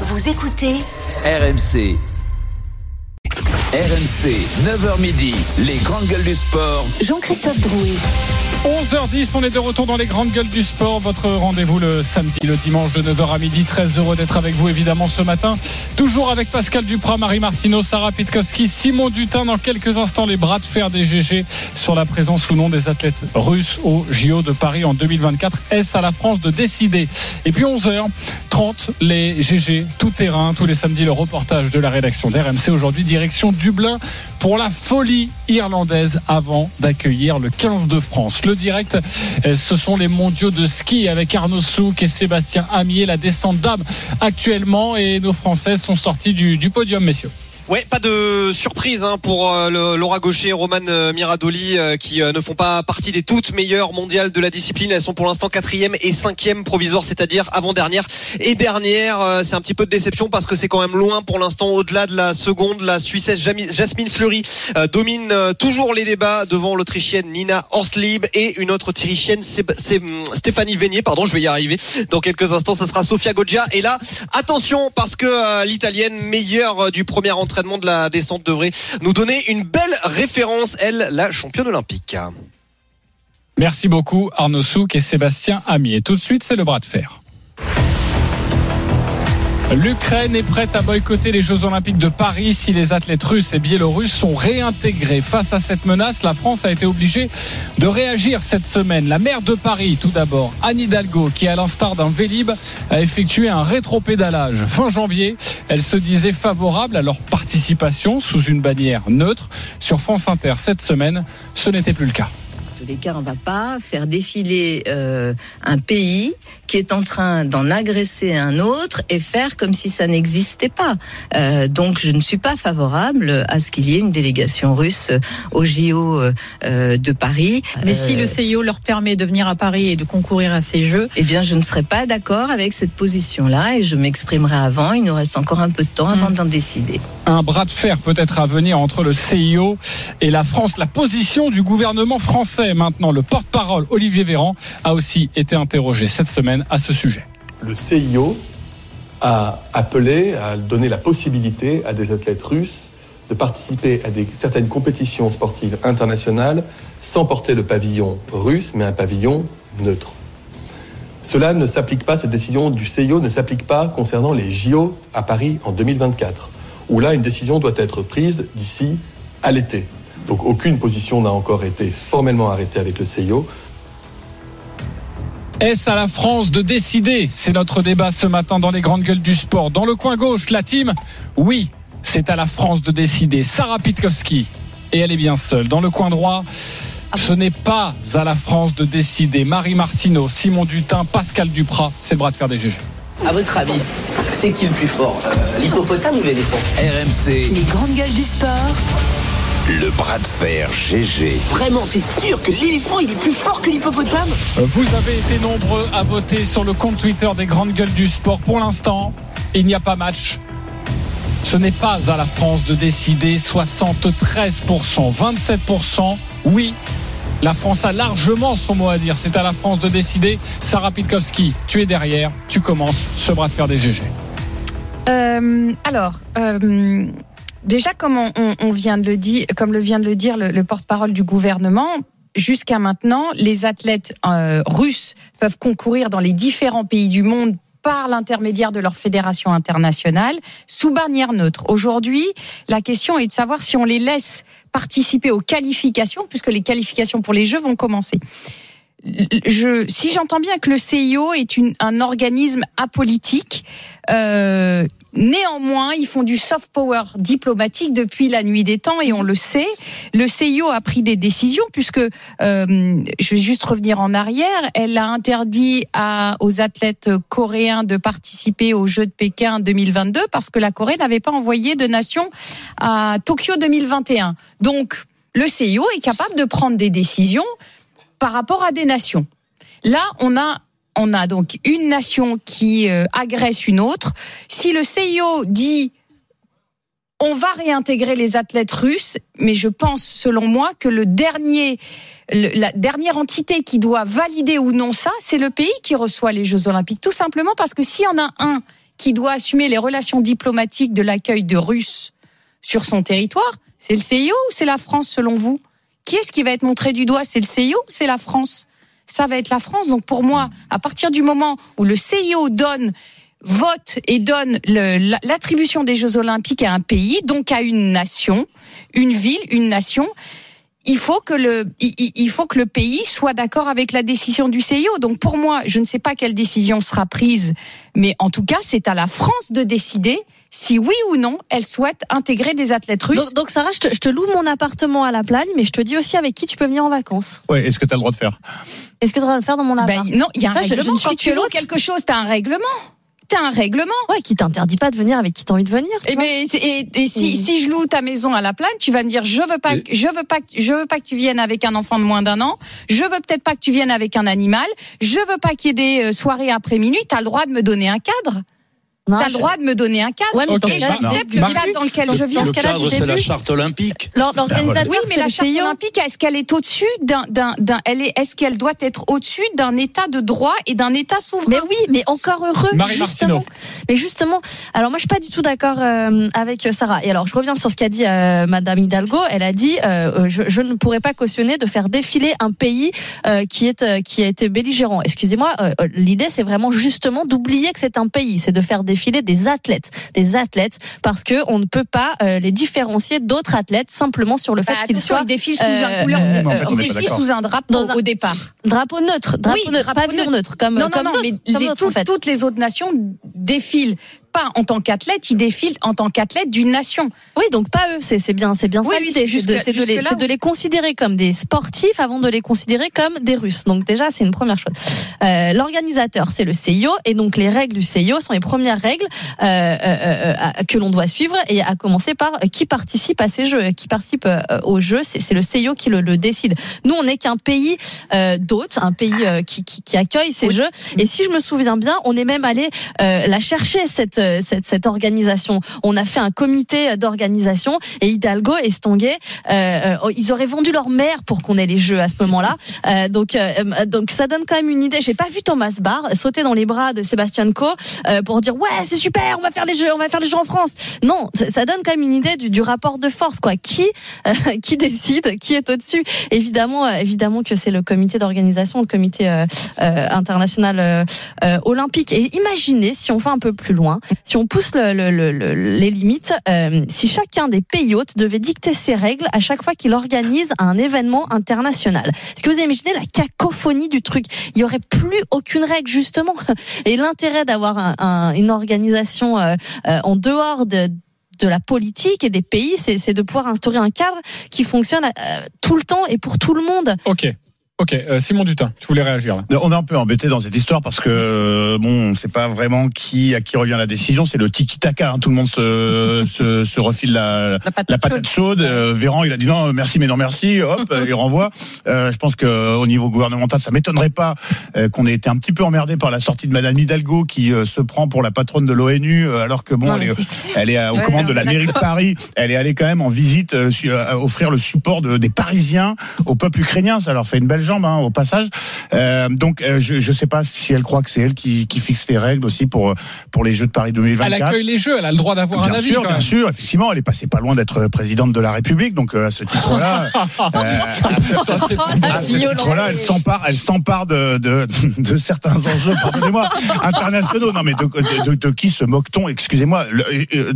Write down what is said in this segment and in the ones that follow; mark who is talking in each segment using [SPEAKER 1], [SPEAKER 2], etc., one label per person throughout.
[SPEAKER 1] Vous écoutez
[SPEAKER 2] RMC. RMC, 9h midi, les grandes gueules du sport.
[SPEAKER 1] Jean-Christophe Drouet.
[SPEAKER 3] 11h10, on est de retour dans les grandes gueules du sport. Votre rendez-vous le samedi, le dimanche de 9h à midi. Très heureux d'être avec vous évidemment ce matin. Toujours avec Pascal Duprat, Marie Martineau, Sarah Pitkowski, Simon Dutin. Dans quelques instants, les bras de fer des GG sur la présence ou non des athlètes russes au JO de Paris en 2024. Est-ce à la France de décider? Et puis 11h30, les GG tout terrain, tous les samedis, le reportage de la rédaction d'RMC. Aujourd'hui, direction Dublin pour la folie irlandaise avant d'accueillir le 15 de France. Le direct, euh, ce sont les mondiaux de ski avec Arnaud Souk et Sébastien Amier, la descente d'âme actuellement et nos Français sont sortis du, du podium, messieurs.
[SPEAKER 4] Ouais, pas de surprise hein, pour euh, Laura Gaucher et Roman euh, Miradoli euh, qui euh, ne font pas partie des toutes meilleures mondiales de la discipline. Elles sont pour l'instant quatrième et cinquième provisoire, c'est-à-dire avant-dernière et dernière. Euh, C'est un petit peu de déception parce que c'est quand même loin pour l'instant au-delà de la seconde. La Suissesse Jasmine Fleury euh, domine toujours les débats devant l'Autrichienne Nina Ortlieb et une autre Autrichienne Stéphanie Vénier. Pardon, je vais y arriver. Dans quelques instants, ce sera Sofia Goggia. Et là, attention parce que l'Italienne meilleure du premier entraînement de la descente devrait nous donner une belle référence, elle, la championne olympique.
[SPEAKER 3] Merci beaucoup Arnaud Souk et Sébastien Amier. Tout de suite, c'est le bras de fer. L'Ukraine est prête à boycotter les Jeux Olympiques de Paris si les athlètes russes et biélorusses sont réintégrés. Face à cette menace, la France a été obligée de réagir cette semaine. La maire de Paris, tout d'abord, Anne Hidalgo, qui à l'instar d'un Vélib a effectué un rétropédalage. Fin janvier, elle se disait favorable à leur participation sous une bannière neutre. Sur France Inter, cette semaine, ce n'était plus le cas.
[SPEAKER 5] En tous les cas, on va pas faire défiler euh, un pays qui est en train d'en agresser un autre et faire comme si ça n'existait pas. Euh, donc, je ne suis pas favorable à ce qu'il y ait une délégation russe au JO euh, de Paris.
[SPEAKER 6] Mais si
[SPEAKER 5] Euh,
[SPEAKER 6] le CIO leur permet de venir à Paris et de concourir à ces Jeux,
[SPEAKER 5] eh bien, je ne serai pas d'accord avec cette position-là et je m'exprimerai avant. Il nous reste encore un peu de temps avant
[SPEAKER 6] Mm.
[SPEAKER 5] d'en décider.
[SPEAKER 3] un bras de fer peut-être à venir entre le CIO et la France. La position du gouvernement français maintenant, le porte-parole Olivier Véran a aussi été interrogé cette semaine à ce sujet.
[SPEAKER 7] le CIO a appelé à donner la possibilité à des athlètes russes de participer à des, certaines compétitions sportives internationales sans porter le pavillon russe, mais un pavillon neutre. Cela ne s'applique pas, cette décision du CIO ne s'applique pas concernant les JO à Paris en 2024, où là, une décision doit être prise d'ici à l'été. Donc aucune position n'a encore été formellement arrêtée avec le CIO.
[SPEAKER 3] Est-ce à la France de décider C'est notre débat ce matin dans les grandes gueules du sport. Dans le coin gauche, la team, oui, c'est à la France de décider. Sarah Pitkowski, et elle est bien seule. Dans le coin droit, ce n'est pas à la France de décider. Marie Martineau, Simon Dutin, Pascal Duprat, c'est le bras de fer des GG.
[SPEAKER 8] À votre avis, c'est qui le plus fort euh, L'hippopotame ou l'éléphant?
[SPEAKER 2] RMC,
[SPEAKER 1] Les grandes gueules du sport.
[SPEAKER 2] Le bras de fer GG.
[SPEAKER 8] Vraiment, t'es sûr que l'éléphant il est plus fort que l'hippopotame
[SPEAKER 3] Vous avez été nombreux à voter sur le compte Twitter des grandes gueules du sport. Pour l'instant, il n'y a pas match. Ce n'est pas à la France de décider 73%, 27%. Oui, la France a largement son mot à dire. C'est à la France de décider. Sarah Pitkowski, tu es derrière. Tu commences ce bras de fer des GG.
[SPEAKER 9] Euh, alors, euh, déjà, comme on, vient de le dire, comme le vient de le dire le, le porte-parole du gouvernement, jusqu'à maintenant, les athlètes euh, russes peuvent concourir dans les différents pays du monde par l'intermédiaire de leur fédération internationale sous bannière neutre. Aujourd'hui, la question est de savoir si on les laisse participer aux qualifications, puisque les qualifications pour les Jeux vont commencer. Je, si j'entends bien que le CIO est une, un organisme apolitique, euh, néanmoins, ils font du soft power diplomatique depuis la nuit des temps et on le sait. Le CIO a pris des décisions puisque, euh, je vais juste revenir en arrière, elle a interdit à, aux athlètes coréens de participer aux Jeux de Pékin 2022 parce que la Corée n'avait pas envoyé de nation à Tokyo 2021. Donc, le CIO est capable de prendre des décisions par rapport à des nations. Là, on a on a donc une nation qui euh, agresse une autre. Si le CIO dit on va réintégrer les athlètes russes, mais je pense, selon moi, que la dernière entité qui doit valider ou non ça, c'est le pays qui reçoit les Jeux Olympiques. Tout simplement parce que s'il y en a un qui doit assumer les relations diplomatiques de l'accueil de Russes sur son territoire, c'est le CIO ou c'est la France selon vous? Qui est-ce qui va être montré du doigt? C'est le CIO c'est la France? Ça va être la France. Donc pour moi, à partir du moment où le CIO donne vote et donne l'attribution des Jeux Olympiques à un pays, donc à une nation, une ville, une nation. Il faut que le, il faut que le pays soit d'accord avec la décision du CIO. Donc pour moi, je ne sais pas quelle décision sera prise, mais en tout cas, c'est à la France de décider si oui ou non elle souhaite intégrer des athlètes russes.
[SPEAKER 10] Donc, donc, Sarah, je te, je te loue mon appartement à la Plagne, mais je te dis aussi avec qui tu peux venir en vacances.
[SPEAKER 11] Ouais, est-ce que tu as le droit de faire?
[SPEAKER 10] Est-ce que tu vas le faire dans mon
[SPEAKER 9] Ben,
[SPEAKER 10] appart?
[SPEAKER 9] non, il y a un
[SPEAKER 10] je- je
[SPEAKER 9] règlement.
[SPEAKER 10] ne suis
[SPEAKER 9] Quand tu loues quelque chose, t'as un règlement. T'as un règlement.
[SPEAKER 10] Ouais, qui t'interdit pas de venir avec qui t'as envie de venir. tu
[SPEAKER 9] Et,
[SPEAKER 10] vois.
[SPEAKER 9] ben, et, et si,
[SPEAKER 10] Mm.
[SPEAKER 9] si je loue ta maison à la plaine, tu vas me dire je veux pas, que- je veux pas, que- je veux pas que tu viennes avec un enfant de moins d'un an. Je veux peut-être pas que tu viennes avec un animal. Je veux pas qu'il y ait des euh, soirées après minuit. T'as le droit de me donner un cadre.
[SPEAKER 10] Non,
[SPEAKER 9] T'as
[SPEAKER 10] je-
[SPEAKER 9] le droit de me donner un cadre.
[SPEAKER 10] Ouais, mais
[SPEAKER 3] Ok,
[SPEAKER 10] dans
[SPEAKER 9] Et j'accepte
[SPEAKER 10] du
[SPEAKER 9] le cadre dans lequel je
[SPEAKER 12] Le cadre, c'est la charte olympique.
[SPEAKER 10] l'or- L'organisateur,
[SPEAKER 9] Oui, mais la charte
[SPEAKER 10] CIO.
[SPEAKER 9] olympique, est-ce qu'elle est au-dessus d'un, d'un, d'un, elle est, est-ce qu'elle doit être au-dessus d'un État de droit et d'un État souverain?
[SPEAKER 10] Mais oui, mais encore heureux.
[SPEAKER 3] Marie
[SPEAKER 10] justement. Mais justement, alors moi je suis pas du tout d'accord euh, avec Sarah. Et alors je reviens sur ce qu'a dit euh, Madame Hidalgo. Elle a dit euh, je, je ne pourrais pas cautionner de faire défiler un pays euh, qui est euh, qui a été belligérant. Excusez-moi, l'idée c'est vraiment justement d'oublier que c'est un pays, c'est de faire défiler des athlètes, des athlètes, parce que on ne peut pas euh, les différencier d'autres athlètes simplement sur le fait
[SPEAKER 9] Bah,
[SPEAKER 10] qu'ils
[SPEAKER 9] attention,
[SPEAKER 10] soient
[SPEAKER 9] il défile sous
[SPEAKER 10] euh,
[SPEAKER 9] un couleur,
[SPEAKER 10] euh,
[SPEAKER 11] en fait, pas
[SPEAKER 9] sous un drapeau
[SPEAKER 10] Dans un-
[SPEAKER 9] au départ.
[SPEAKER 10] drapeau neutre, drapeau
[SPEAKER 9] Oui,
[SPEAKER 10] neutre,
[SPEAKER 9] drapeau
[SPEAKER 10] pavillon
[SPEAKER 9] neutre.
[SPEAKER 10] neutre, comme
[SPEAKER 9] non, non,
[SPEAKER 10] comme
[SPEAKER 9] non,
[SPEAKER 10] d'autres,
[SPEAKER 9] mais
[SPEAKER 10] comme
[SPEAKER 9] les-
[SPEAKER 10] d'autres,
[SPEAKER 9] tout-
[SPEAKER 10] en fait.
[SPEAKER 9] toutes les autres nations défilent pas en tant qu'athlètes, ils défilent en tant qu'athlètes d'une nation.
[SPEAKER 10] Oui, donc pas eux, c'est bien, c'est bien
[SPEAKER 9] Oui,
[SPEAKER 10] ça
[SPEAKER 9] oui,
[SPEAKER 10] l'idée,
[SPEAKER 9] c'est
[SPEAKER 10] de, de les, de les considérer comme des sportifs avant de les considérer comme des Russes. Donc déjà, c'est une première chose. Euh, L'organisateur, c'est le CIO, et donc les règles du CIO sont les premières règles euh, euh, que l'on doit suivre, et à commencer par qui participe à ces jeux, qui participe aux jeux, c'est le CIO qui le, le décide. Nous, on n'est qu'un pays d'hôtes, un pays qui, qui, qui accueille ces
[SPEAKER 9] Oui.
[SPEAKER 10] jeux, et si je me souviens bien, on est même allé la chercher cette, cette cette organisation. On a fait un comité d'organisation et Hidalgo et Stonguet, euh, euh, ils auraient vendu leur mère pour qu'on ait les jeux à ce moment-là. Euh, donc euh, euh, donc ça donne quand même une idée. J'ai pas vu Thomas Barr sauter dans les bras de Sébastien Coe euh, pour dire ouais c'est super, on va faire les jeux, on va faire les jeux en France. Non, ça, donne quand même une idée du, du rapport de force quoi. Qui euh, qui décide, qui est au-dessus? Évidemment, euh, évidemment que c'est le comité d'organisation, le comité euh, euh, international euh, euh, olympique. Et imaginez si on va un peu plus loin, si on pousse le- le- le- le- les limites, euh, si chacun des pays hôtes devait dicter ses règles à chaque fois qu'il organise un événement international. Est-ce que vous imaginez la cacophonie du truc? Il y aurait plus aucune règle justement. Et l'intérêt d'avoir un- un- une organisation euh, euh, en dehors de de la politique et des pays, c'est c'est de pouvoir instaurer un cadre qui fonctionne euh, tout le temps et pour tout le monde.
[SPEAKER 3] Ok. Ok, euh, Simon Dutin, tu voulais réagir là.
[SPEAKER 11] On est un peu embêté dans cette histoire parce que euh, bon, on sait pas vraiment qui à qui revient la décision. C'est le tiki taka. Tout le monde se, se, se refile la,
[SPEAKER 9] La patate
[SPEAKER 11] la patate chaude. Euh, Véran, il a dit non, merci mais non merci. Hop, euh, il renvoie. Euh, je pense que euh, au niveau gouvernemental, ça m'étonnerait pas euh, qu'on ait été un petit peu emmerdé par la sortie de Madame Hidalgo qui euh, se prend pour la patronne de l'ONU euh, alors que bon,
[SPEAKER 10] Non,
[SPEAKER 11] elle est, elle euh, aux
[SPEAKER 9] Ouais,
[SPEAKER 11] commandes
[SPEAKER 9] non,
[SPEAKER 11] de la mairie de Paris. Elle est allée quand même en visite euh, offrir le support de- des Parisiens au peuple ukrainien. Ça leur fait une belle jambe hein, au passage. Euh, donc euh, je ne sais pas si elle croit que c'est elle qui, qui fixe les règles aussi pour pour les Jeux de Paris
[SPEAKER 3] Elle
[SPEAKER 11] 2024.
[SPEAKER 3] accueille les jeux, elle a le droit d'avoir un
[SPEAKER 11] Bien
[SPEAKER 3] avis.
[SPEAKER 11] sûr,
[SPEAKER 3] quand
[SPEAKER 11] bien
[SPEAKER 3] même.
[SPEAKER 11] sûr, effectivement, elle est passée pas loin d'être présidente de la République, donc euh, à ce titre-là, à ce titre-là, elle s'empare, elle s'empare de, de, de certains enjeux, pardonnez-moi, internationaux. Non, mais de, de, de- de qui se moque-t-on Excusez-moi,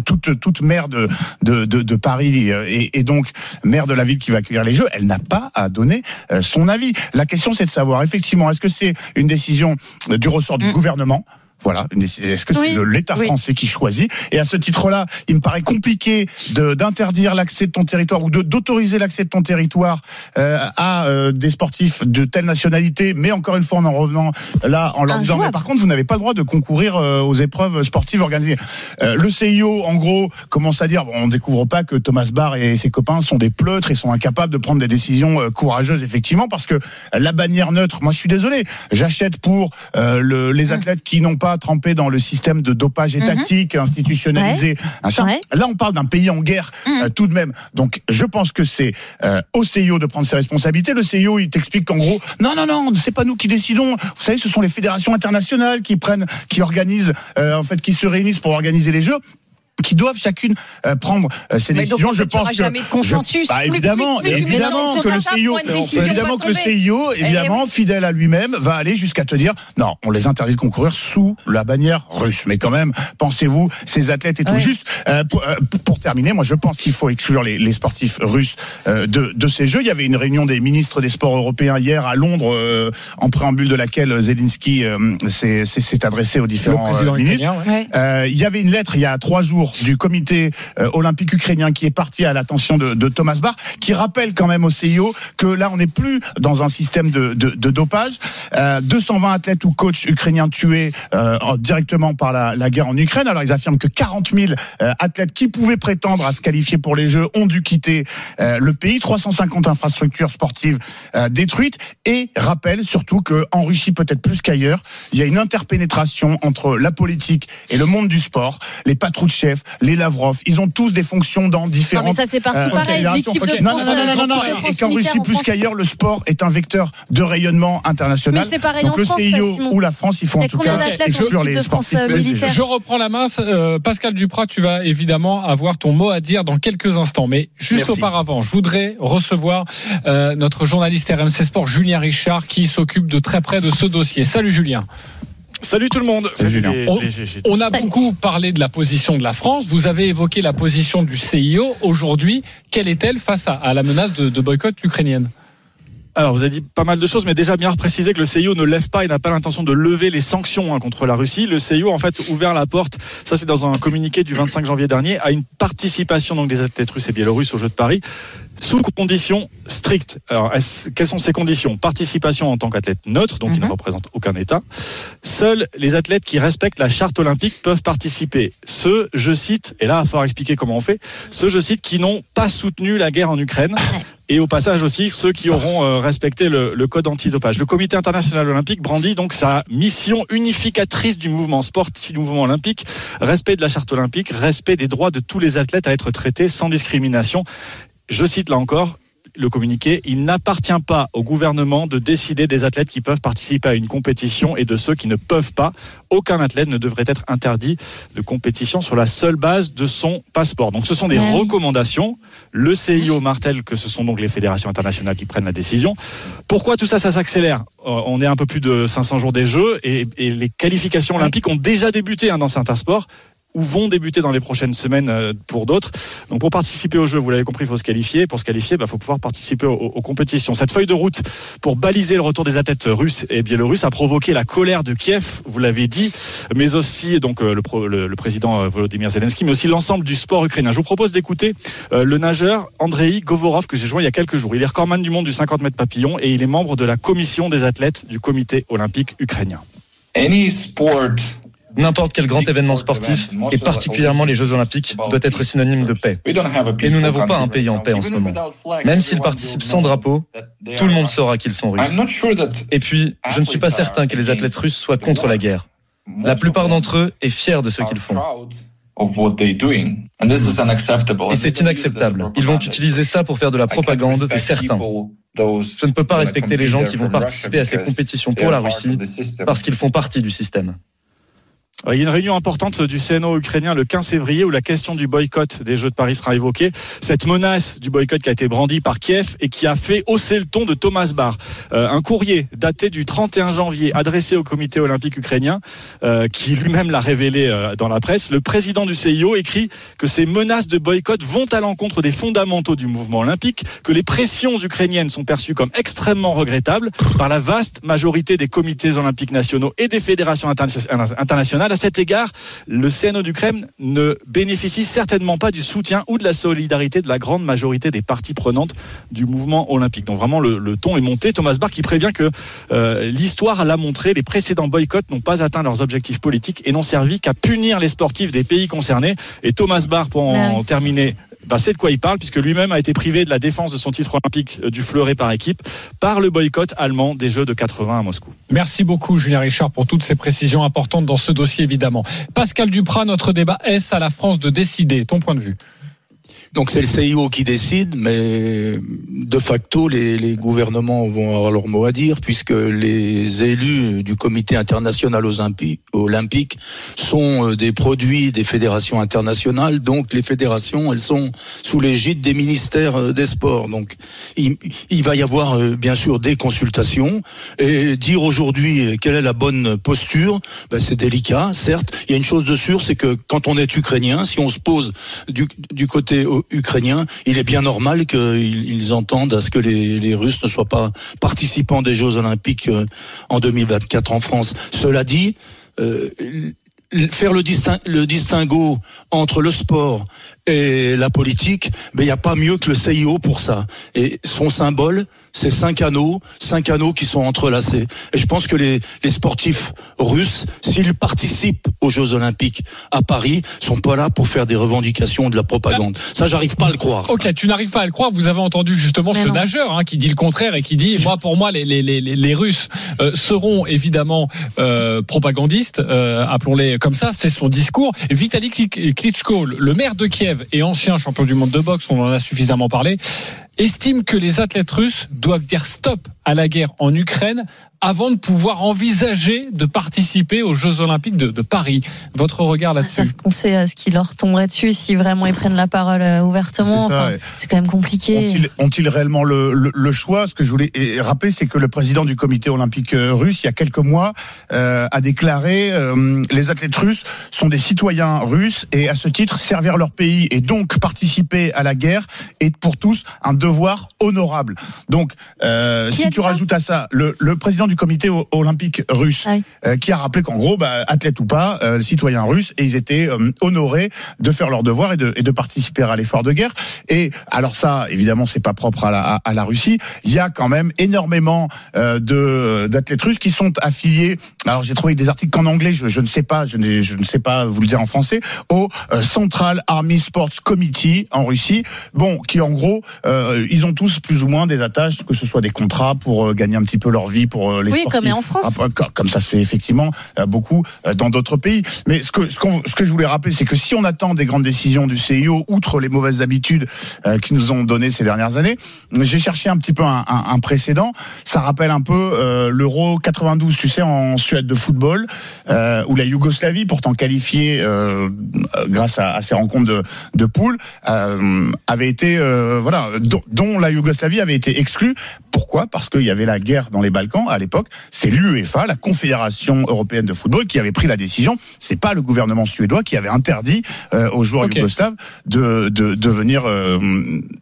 [SPEAKER 11] toute toute maire de de, de, Paris et, et donc maire de la ville qui va accueillir les Jeux, elle n'a pas à donner son avis. La question, c'est de savoir effectivement, est-ce que c'est une décision du ressort du
[SPEAKER 9] Mm.
[SPEAKER 11] gouvernement voilà. Est-ce que c'est
[SPEAKER 10] Oui,
[SPEAKER 11] l'État
[SPEAKER 10] oui.
[SPEAKER 11] français qui choisit? Et à ce titre-là, il me paraît compliqué d'interdire l'accès de ton territoire ou d'autoriser l'accès de ton territoire euh, à euh, des sportifs de telle nationalité. Mais encore une fois, en en revenant là, en leur disant, mais par contre, vous n'avez pas le droit de concourir euh, aux épreuves sportives organisées. Le CIO, en gros, commence à dire, bon, on découvre pas que Thomas Barr et ses copains sont des pleutres et sont incapables de prendre des décisions courageuses, effectivement, parce que la bannière neutre, moi, je suis désolé, j'achète pour le- les athlètes qui n'ont pas pas trempé dans le système de dopage étatique, institutionnalisé.
[SPEAKER 10] Ouais.
[SPEAKER 11] Là, on parle d'un pays en guerre
[SPEAKER 9] Mhm.
[SPEAKER 11] euh, tout de même. Donc, je pense que c'est euh, au CIO de prendre ses responsabilités. Le CIO, il t'explique qu'en gros, non, non, non, c'est pas nous qui décidons. Vous savez, ce sont les fédérations internationales qui prennent, qui organisent, euh, en fait, qui se réunissent pour organiser les jeux qui doivent chacune euh, prendre euh, ces
[SPEAKER 9] Mais donc,
[SPEAKER 11] décisions.
[SPEAKER 9] fait,
[SPEAKER 11] je pense
[SPEAKER 9] aura
[SPEAKER 11] que
[SPEAKER 9] jamais de consensus.
[SPEAKER 11] je- bah,
[SPEAKER 9] Plus- plus-
[SPEAKER 11] évidemment,
[SPEAKER 9] plus
[SPEAKER 11] évidemment que le
[SPEAKER 9] ton table
[SPEAKER 11] CIO, évidemment que le. CIO,
[SPEAKER 9] Eh,
[SPEAKER 11] évidemment fidèle à lui-même, va aller jusqu'à te dire non, on les interdit de concourir sous la bannière russe. Mais quand même, pensez-vous, ces athlètes et tout.
[SPEAKER 9] Ouais.
[SPEAKER 11] Juste euh, pour, euh, pour terminer, moi je pense qu'il faut exclure les, les sportifs russes euh, de, de ces Jeux. Il y avait une réunion des ministres des Sports européens hier à Londres, euh, en préambule de laquelle Zelensky euh, s'est s'est- s'est adressé aux différents euh, ministres.
[SPEAKER 3] ouais.
[SPEAKER 11] Euh, il y avait une lettre il y a trois jours du comité euh, olympique ukrainien qui est parti à l'attention de, de Thomas Bach, qui rappelle quand même au CIO que là on n'est plus dans un système de, de, de dopage. Euh, 220 athlètes ou coachs ukrainiens tués euh, en- directement par la, guerre en Ukraine. Alors ils affirment que 40 000 euh, athlètes qui pouvaient prétendre à se qualifier pour les Jeux ont dû quitter euh, le pays. 350 infrastructures sportives euh, détruites et rappellent surtout que en Russie peut-être plus qu'ailleurs, il y a une interpénétration entre la politique et le monde du sport. Les Les Lavrov, ils ont tous des fonctions dans
[SPEAKER 10] Non, mais
[SPEAKER 11] différentes
[SPEAKER 10] ça, c'est partout
[SPEAKER 11] euh,
[SPEAKER 10] pareil. L'équipe de.
[SPEAKER 11] Non,
[SPEAKER 10] France,
[SPEAKER 11] non, non, non, non, non, et- qu'en Russie plus qu'ailleurs, le sport est un vecteur de rayonnement international.
[SPEAKER 10] Mais c'est pareil
[SPEAKER 11] Donc
[SPEAKER 10] en
[SPEAKER 11] le CIO
[SPEAKER 10] Simon.
[SPEAKER 11] ou la France, il faut en tout
[SPEAKER 10] combien
[SPEAKER 11] cas exclure les sportifs
[SPEAKER 10] euh,
[SPEAKER 11] Jeux.
[SPEAKER 3] Je reprends la main. Euh, Pascal Duprat, tu vas évidemment avoir ton mot à dire dans quelques instants. Mais juste
[SPEAKER 4] Merci.
[SPEAKER 3] auparavant, je voudrais recevoir euh, notre journaliste RMC Sport, Julien Richard, qui s'occupe de très près de ce dossier. Salut Julien.
[SPEAKER 12] Salut tout le monde.
[SPEAKER 11] Salut, Julien.
[SPEAKER 12] les-
[SPEAKER 3] On-
[SPEAKER 12] les GG.
[SPEAKER 3] On a beaucoup parlé de la position de la France. Vous avez évoqué la position du CIO. Aujourd'hui, quelle est-elle face à, à la menace de, de boycott ukrainienne
[SPEAKER 12] Alors, vous avez dit pas mal de choses, mais déjà bien préciser que le CIO ne lève pas et n'a pas l'intention de lever les sanctions hein, contre la Russie. Le CIO, en fait, ouvert la porte, ça c'est dans un communiqué du 25 janvier dernier, à une participation donc des athlètes russes et biélorusses aux Jeux de Paris, sous conditions strictes. Alors, quelles sont ces conditions? Participation en tant qu'athlète neutre, donc qui ne
[SPEAKER 9] Mhm.
[SPEAKER 12] représente aucun État. Seuls les athlètes qui respectent la charte olympique peuvent participer. Ceux, je cite, et là, il va falloir expliquer comment on fait, ceux, je cite, qui n'ont pas soutenu la guerre en Ukraine. Et au passage aussi, ceux qui auront euh, respecté le, le code antidopage. Le Comité international olympique brandit donc sa mission unificatrice du mouvement sportif, du mouvement olympique, respect de la charte olympique, respect des droits de tous les athlètes à être traités sans discrimination. Je cite là encore le communiqué, il n'appartient pas au gouvernement de décider des athlètes qui peuvent participer à une compétition et de ceux qui ne peuvent pas. Aucun athlète ne devrait être interdit de compétition sur la seule base de son passeport. Donc ce sont des
[SPEAKER 10] Ouais.
[SPEAKER 12] recommandations. Le CIO martèle que ce sont donc les fédérations internationales qui prennent la décision. Pourquoi tout ça, ça s'accélère? Euh, On est un peu plus de 500 jours des Jeux et, et les qualifications olympiques ont déjà débuté hein, dans certains sports ou vont débuter dans les prochaines semaines euh, pour d'autres. Donc pour participer au jeu, vous l'avez compris, il faut se qualifier. Pour se qualifier, il faut pouvoir participer aux, compétitions. Cette feuille de route pour baliser le retour des athlètes russes et biélorusses a provoqué la colère de Kiev, vous l'avez dit, mais aussi donc euh, le, président euh, Volodymyr Zelensky, mais aussi l'ensemble du sport ukrainien. Je vous propose d'écouter le nageur Andrei Govorov que j'ai joint il y a quelques jours. Il est recordman du monde du 50 mètres papillon et il est membre de la commission des athlètes du comité olympique ukrainien.
[SPEAKER 13] N'importe quel grand événement sportif, et particulièrement les Jeux Olympiques, doit être synonyme de paix. Et nous n'avons pas un pays en paix en ce moment. Même s'ils participent sans drapeau, tout le monde saura qu'ils sont russes. Et puis, je ne suis pas certain que les athlètes russes soient contre la guerre. La plupart d'entre eux est fiers de ce qu'ils font. Et c'est inacceptable. Ils vont utiliser ça pour faire de la propagande, c'est certain. Je ne peux pas respecter les gens qui vont participer à ces compétitions pour la Russie parce qu'ils font partie du système.
[SPEAKER 12] Il y a une réunion importante du CNO ukrainien le 15 février où la question du boycott des Jeux de Paris sera évoquée. Cette menace du boycott qui a été brandie par Kiev et qui a fait hausser le ton de Thomas Barr. Euh, un courrier daté du 31 janvier adressé au comité olympique ukrainien euh, qui lui-même l'a révélé euh, dans la presse. Le président du CIO écrit que ces menaces de boycott vont à l'encontre des fondamentaux du mouvement olympique, que les pressions ukrainiennes sont perçues comme extrêmement regrettables par la vaste majorité des comités olympiques nationaux et des fédérations interna- internationales. À cet égard, le CNO d'Ukraine ne bénéficie certainement pas du soutien ou de la solidarité de la grande majorité des parties prenantes du mouvement olympique. Donc vraiment, le, le ton est monté. Thomas Bach qui prévient que euh, l'histoire l'a montré, les précédents boycotts n'ont pas atteint leurs objectifs politiques et n'ont servi qu'à punir les sportifs des pays concernés. Et Thomas Bach, pour en
[SPEAKER 10] Ah oui.
[SPEAKER 12] terminer, Ben, c'est de quoi il parle puisque lui-même a été privé de la défense de son titre olympique du fleuret par équipe par le boycott allemand des Jeux de 80 à Moscou.
[SPEAKER 3] Merci beaucoup Julien Richard pour toutes ces précisions importantes dans ce dossier évidemment. Pascal Duprat, notre débat est à la France de décider? Ton point de vue
[SPEAKER 14] donc c'est le CIO qui décide, mais de facto les, gouvernements vont avoir leur mot à dire puisque les élus du Comité international olympique sont euh, des produits des fédérations internationales. Donc les fédérations, elles sont sous l'égide des ministères euh, des sports. Donc il, va y avoir euh, bien sûr des consultations et dire aujourd'hui quelle est la bonne posture, ben c'est délicat, certes. Il y a une chose de sûre, c'est que quand on est ukrainien, si on se pose du côté ukrainiens, il est bien normal qu'ils entendent à ce que les, les, Russes ne soient pas participants des Jeux Olympiques euh, en 2024 en France. Cela dit, euh, faire le, disting, le distinguo entre le sport et la politique, mais il n'y a pas mieux que le CIO pour ça. Et son symbole, c'est cinq anneaux, cinq anneaux qui sont entrelacés. Et je pense que les, les sportifs russes, s'ils participent aux Jeux Olympiques à Paris, sont pas là pour faire des revendications de la propagande. Ça, j'arrive pas à le croire.
[SPEAKER 3] Ok, tu n'arrives pas à le croire. Vous avez entendu justement mais ce non. nageur hein, qui dit le contraire et qui dit, moi, pour moi, les, les, les, les Russes euh, seront évidemment euh, propagandistes, euh, appelons-les comme ça. C'est son discours. Vitaly Klitschko, le maire de Kiev et ancien champion du monde de boxe, on en a suffisamment parlé, estime que les athlètes russes doivent dire stop à la guerre en Ukraine avant de pouvoir envisager de participer aux Jeux Olympiques de, de Paris. Votre regard là-dessus
[SPEAKER 10] ah, On sait ce qui leur tomberait dessus si vraiment ils prennent la parole euh, ouvertement. C'est enfin, quand même compliqué.
[SPEAKER 11] Ont-ils ont réellement le, le, le, choix? Ce que je voulais rappeler, c'est que le président du comité olympique euh, russe, il y a quelques mois, euh, a déclaré euh, les athlètes russes sont des citoyens russes et à ce titre, servir leur pays et donc participer à la guerre est pour tous un devoir honorable. Donc, euh, si tu rajoutes à ça le, le président du comité olympique russe, ah oui. euh, qui a rappelé qu'en gros, bah, athlète ou pas, euh, citoyens russes, et ils étaient euh, honorés de faire leur devoir et de, et de participer à l'effort de guerre. Et alors ça, évidemment, c'est pas propre à la, à, à, la Russie. Il y a quand même énormément de d'athlètes russes qui sont affiliés. Alors j'ai trouvé des articles qu'en anglais, je, je, ne sais pas, je, je, ne sais pas vous le dire en français, au Central Army Sports Committee en Russie. Bon, qui en gros, ils ont tous plus ou moins des attaches, que ce soit des contrats pour gagner un petit peu leur vie, pour les
[SPEAKER 10] oui,
[SPEAKER 11] sportifs.
[SPEAKER 10] comme en France.
[SPEAKER 11] Comme ça se fait effectivement beaucoup dans d'autres pays. Mais ce que, ce, ce, que je voulais rappeler, c'est que si on attend des grandes décisions du CIO, outre les mauvaises habitudes euh, qui nous ont donné ces dernières années, j'ai cherché un petit peu un, un, un, précédent. Ça rappelle un peu euh, l'Euro 92, tu sais, en Suède de football, euh, où la Yougoslavie, pourtant qualifiée euh, grâce à, à, ces rencontres de, de poules, euh, avait été, voilà, dont, dont la Yougoslavie avait été exclue. Pourquoi? Parce qu'il y avait la guerre dans les Balkans à l'époque. C'est l'UEFA, la Confédération européenne de football, qui avait pris la décision. C'est pas le gouvernement suédois qui avait interdit euh, aux joueurs okay. yougoslaves de, de, de venir euh,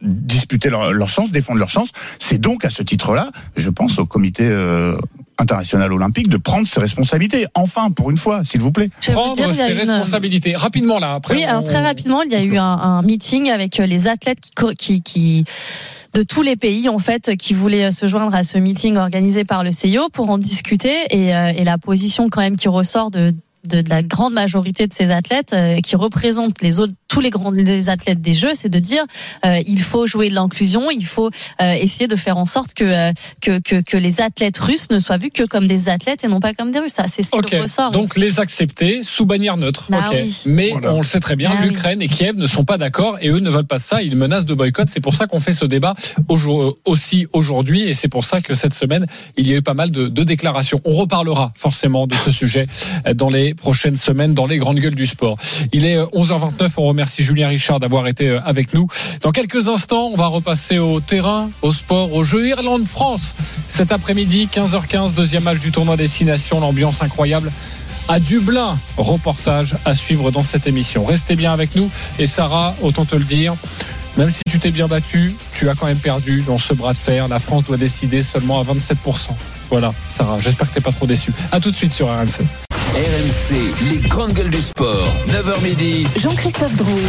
[SPEAKER 11] disputer leur, leur, chance, défendre leur chance. C'est donc à ce titre-là, je pense au comité euh, international olympique de prendre ses responsabilités. Enfin, pour une fois, s'il vous plaît.
[SPEAKER 3] Prendre dire, ses une... responsabilités. Rapidement là. Après
[SPEAKER 10] oui, on... alors très rapidement, il y a eu un, un meeting avec les athlètes qui, qui, qui de tous les pays en fait qui voulaient se joindre à ce meeting organisé par le CIO pour en discuter et, euh, et la position quand même qui ressort de de, de, la grande majorité de ces athlètes euh, qui représentent les autres, tous les grands les athlètes des Jeux, c'est de dire euh, il faut jouer de l'inclusion, il faut euh, essayer de faire en sorte que, euh, que, que, que les athlètes russes ne soient vus que comme des athlètes et non pas comme des Russes. Ça, c'est ce
[SPEAKER 3] okay.
[SPEAKER 10] ressort.
[SPEAKER 3] Donc les accepter sous bannière neutre.
[SPEAKER 10] Bah,
[SPEAKER 3] okay.
[SPEAKER 10] oui.
[SPEAKER 3] Mais voilà. on le sait très bien, bah, l'Ukraine oui. et Kiev ne sont pas d'accord et eux ne veulent pas ça. Ils menacent de boycott. C'est pour ça qu'on fait ce débat aussi aujourd'hui et c'est pour ça que cette semaine il y a eu pas mal de, de déclarations. On reparlera forcément de ce sujet dans les prochaines semaines dans les grandes gueules du sport. Il est 11h29, on remercie Julien Richard d'avoir été avec nous. Dans quelques instants, on va repasser au terrain, au sport, au jeu Irlande-France. Cet après-midi, 15h15, deuxième match du tournoi Destination, l'ambiance incroyable à Dublin. Reportage à suivre dans cette émission. Restez bien avec nous. Et Sarah, autant te le dire, même si tu t'es bien battu, tu as quand même perdu dans ce bras de fer. La France doit décider seulement à 27%. Voilà, Sarah, j'espère que tu n'es pas trop déçu. À tout de suite sur RMC.
[SPEAKER 2] RMC, les grandes gueules du sport. 9h midi.
[SPEAKER 1] Jean-Christophe Drouet.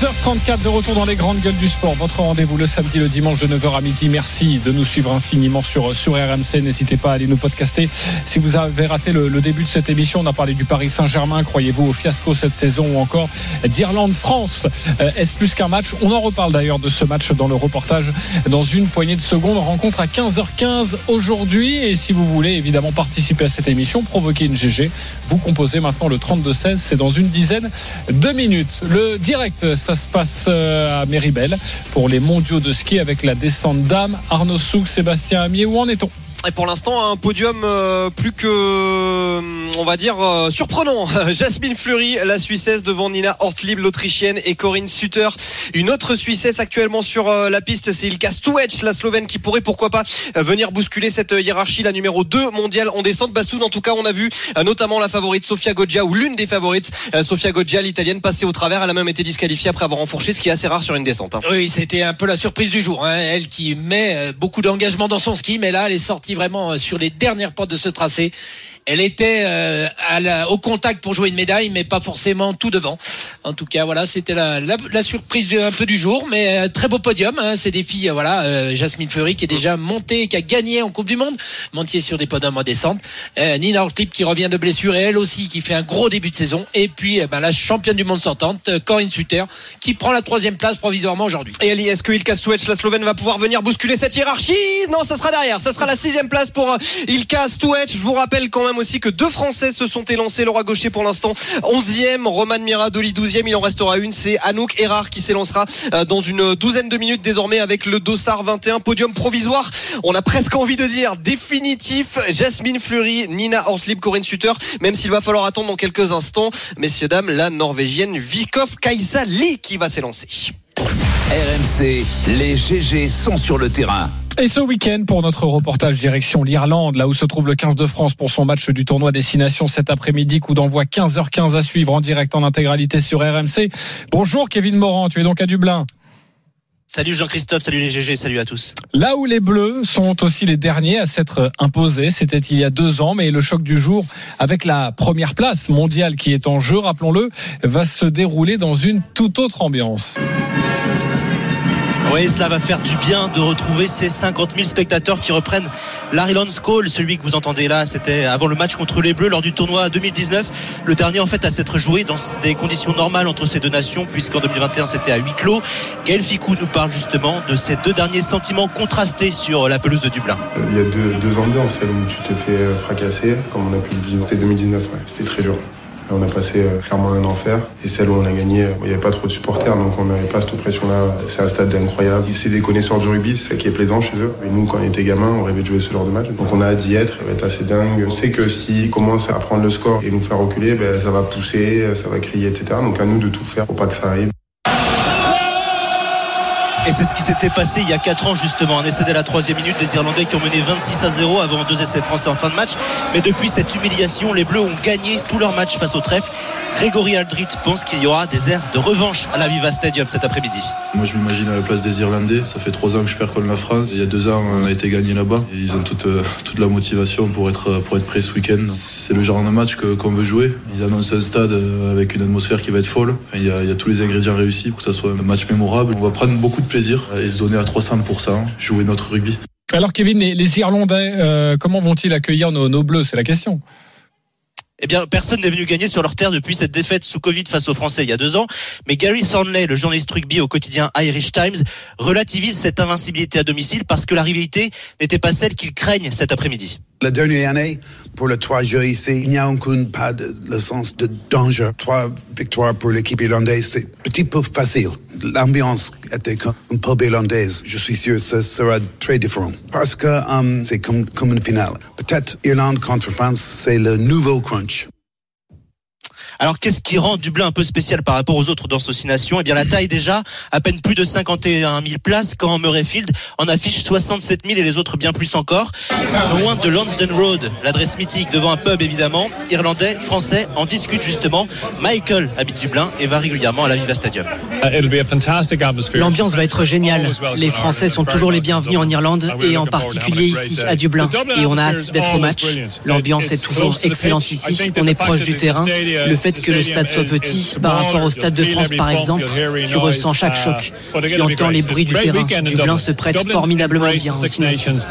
[SPEAKER 3] 11h34 de retour dans les grandes gueules du sport. Votre rendez-vous le samedi, le dimanche de 9h à midi. Merci de nous suivre infiniment sur, sur RMC. N'hésitez pas à aller nous podcaster. Si vous avez raté le, le début de cette émission, on a parlé du Paris Saint-Germain. Croyez-vous au fiasco cette saison ou encore d'Irlande-France Euh, Est-ce plus qu'un match? On en reparle d'ailleurs de ce match dans le reportage dans une poignée de secondes. Rencontre à 15h15 aujourd'hui. Et si vous voulez évidemment participer à cette émission, provoquer une GG, vous composez maintenant le 32-16. C'est dans une dizaine de minutes. Le direct, ça se passe euh, à Méribel pour les mondiaux de ski avec la descente d'âme. Arnaud Souk, Sébastien Amier, où en est-on?
[SPEAKER 4] Et pour l'instant, un podium euh, plus que, euh, on va dire, euh, surprenant. Jasmine Fleury, la Suissesse, devant Nina Ortlieb, l'Autrichienne, et Corinne Sutter, une autre Suissesse actuellement sur la piste. C'est Ilka Stuec, la Slovène, qui pourrait, pourquoi pas, venir bousculer cette hiérarchie, la numéro 2 mondiale en descente. Bastoun, en tout cas, on a vu notamment la favorite Sofia Goggia, ou l'une des favorites, Sofia Goggia, l'italienne, passer au travers. Elle a même été disqualifiée après avoir enfourché, ce qui est assez rare sur une descente. hein.
[SPEAKER 15] Oui, c'était un peu la surprise du jour. hein. Elle qui met beaucoup d'engagement dans son ski, mais là, elle est sortie vraiment euh, sur les dernières portes de ce tracé. Elle était euh, au contact pour jouer une médaille, mais pas forcément tout devant. En tout cas, voilà, c'était la, surprise du- un peu du jour, mais euh, très beau podium. Hein, c'est des euh, voilà, euh, Jasmine Fleury qui est déjà montée, qui a gagné en Coupe du Monde, montier sur des podiums en descente. Nina Ortlieb qui revient de blessure et elle aussi qui fait un gros début de saison. Et puis, euh, ben, la championne du monde sortante, Corinne Suter, qui prend la troisième place provisoirement aujourd'hui.
[SPEAKER 4] Et Ali, est-ce que Ilka Stuec, la Slovène, va pouvoir venir bousculer cette hiérarchie? Non, ça sera derrière. Ça sera la sixième place pour Ilka Stuec. Je vous rappelle quand même aussi que deux Français se sont élancés. Laura Gaucher pour l'instant, 11e. Roman Miradoli, 12e. Il en restera une. C'est Anouk Erard qui s'élancera euh, dans une douzaine de minutes désormais avec le Dossard 21. Podium provisoire. On a presque envie de dire définitif. Jasmine Fleury, Nina Ortlieb, Corinne Suter. Même s'il va falloir attendre dans quelques instants. Messieurs, dames, la Norvégienne Vikov Kaisa Lee qui va s'élancer.
[SPEAKER 2] RMC, les GG sont sur le terrain.
[SPEAKER 3] Et ce week-end, pour notre reportage direction l'Irlande, là où se trouve le 15 de France pour son match du tournoi Destination cet après-midi, coup d'envoi 15h15 à suivre en direct en intégralité sur RMC. Bonjour Kevin Morand, tu es donc à Dublin.
[SPEAKER 16] Salut Jean-Christophe, salut les GG, salut à tous.
[SPEAKER 3] Là où les Bleus sont aussi les derniers à s'être imposés, c'était il y a deux ans, mais le choc du jour avec la première place mondiale qui est en jeu, rappelons-le, va se dérouler dans une toute autre ambiance.
[SPEAKER 16] Oui, cela va faire du bien de retrouver ces 50 000 spectateurs qui reprennent l'Ireland's Call. Celui que vous entendez là, c'était avant le match contre les Bleus lors du tournoi 2019. Le dernier, en fait, à s'être joué dans des conditions normales entre ces deux nations, puisqu'en 2021, c'était à huis clos. Gaël Ficou nous parle justement de ces deux derniers sentiments contrastés sur la pelouse de Dublin.
[SPEAKER 17] Il y a deux, ambiances, celle où tu t'es fait fracasser, comme on a pu le vivre. C'était 2019, ouais. c'était très dur. On a passé euh, clairement un enfer. Et celle où on a gagné, euh, il n'y avait pas trop de supporters, donc on n'avait pas cette pression-là. C'est un stade incroyable. C'est des connaisseurs du rugby, c'est ça qui est plaisant chez eux. Et nous, quand on était gamins, on rêvait de jouer ce genre de match. Donc on a hâte d'y être, il va être assez dingue. On sait que s'ils commencent à prendre le score et nous faire reculer, ben, ça va pousser, ça va crier, etc. Donc à nous de tout faire pour pas que ça arrive.
[SPEAKER 16] Et c'est ce qui s'était passé il y a 4 ans justement. Un essai dès la troisième minute des Irlandais qui ont mené 26 à 0 avant deux essais français en fin de match. Mais depuis cette humiliation, les Bleus ont gagné tous leurs matchs face au trèfle. Grégory Aldrit pense qu'il y aura des airs de revanche à la Viva Stadium cet après-midi.
[SPEAKER 18] Moi, je m'imagine à la place des Irlandais. Ça fait trois ans que je perds contre la France. Il y a deux ans, on a été gagné là-bas. Ils ont toute, euh, toute la motivation pour être, pour être prêts ce week-end. C'est le genre de match qu'on veut jouer. Ils annoncent un stade euh, avec une atmosphère qui va être folle. Enfin, il, y a, il y a tous les ingrédients réussis pour que ça soit un match mémorable. On va prendre beaucoup de plaisir et se donner à 300%, jouer notre rugby.
[SPEAKER 3] Alors Kevin, les, les Irlandais, euh, comment vont-ils accueillir nos, nos Bleus? C'est la question.
[SPEAKER 16] Eh bien, personne n'est venu gagner sur leur terre depuis cette défaite sous Covid face aux Français il y a deux ans. Mais Gary Thornley, le journaliste rugby au quotidien Irish Times, relativise cette invincibilité à domicile parce que la rivalité n'était pas celle qu'ils craignent cet après-midi.
[SPEAKER 19] La dernière année, pour le trois jeux ici, il n'y a aucun pas de le sens de danger. Trois victoires pour l'équipe irlandaise, c'est un petit peu facile. L'ambiance était comme une pub irlandaise. Je suis sûr que ce sera très différent. Parce que um, c'est comme une finale. Peut-être Irlande contre France, c'est le nouveau crunch.
[SPEAKER 16] Alors qu'est-ce qui rend Dublin un peu spécial par rapport aux autres danses nations? Eh bien la taille déjà, à peine plus de 51 000 places, quand Murrayfield en affiche 67 000 et les autres bien plus encore. Loin de Lonsdale Road, l'adresse mythique devant un pub évidemment, irlandais, français en discutent justement. Michael habite Dublin et va régulièrement à la Viva Stadium.
[SPEAKER 20] L'ambiance va être géniale. Les Français sont toujours les bienvenus en Irlande et en particulier ici à Dublin. Et on a hâte d'être au match. L'ambiance est toujours excellente ici. On est proche du terrain. Le fait que le stade soit petit par rapport au stade de France par exemple, tu ressens chaque choc. Tu entends les bruits du terrain. Dublin se prête formidablement bien aux.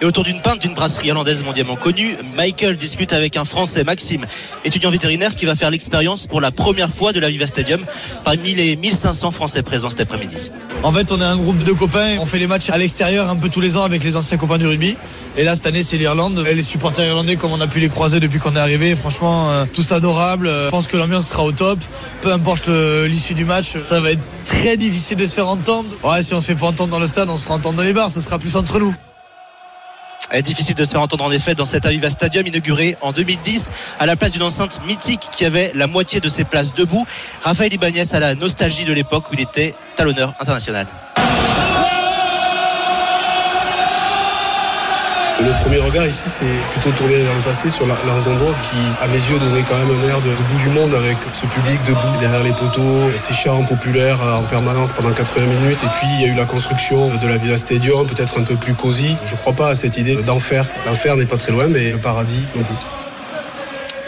[SPEAKER 16] Et autour d'une pinte d'une brasserie hollandaise mondialement connue, Michael discute avec un Français, Maxime, étudiant vétérinaire qui va faire l'expérience pour la première fois de la Viva Stadium parmi les 1500 Français présents cet après-midi.
[SPEAKER 21] En fait, on est un groupe de copains. On fait les matchs à l'extérieur un peu tous les ans avec les anciens copains du rugby. Et là, cette année, c'est l'Irlande. Les supporters irlandais, comme on a pu les croiser depuis qu'on est arrivé, franchement, euh, tous adorables. Je pense que l'ambiance sera au top. Peu importe euh, l'issue du match, ça va être très difficile de se faire entendre. Ouais, si on se fait pas entendre dans le stade, on se fera entendre dans les bars. Ça sera plus entre nous.
[SPEAKER 16] Est difficile de se faire entendre en effet dans cet Aviva Stadium inauguré en 2010 à la place d'une enceinte mythique qui avait la moitié de ses places debout. Raphaël Ibanez a la nostalgie de l'époque où il était talonneur international.
[SPEAKER 17] Premier regard ici, c'est plutôt tourné vers le passé sur London qui, à mes yeux, donnait quand même un air de, bout du monde avec ce public debout derrière les poteaux, ces chants populaires en permanence pendant 80 minutes. Et puis, il y a eu la construction de la Villa Stadium, peut-être un peu plus cosy. Je ne crois pas à cette idée d'enfer. L'enfer n'est pas très loin, mais le paradis non plus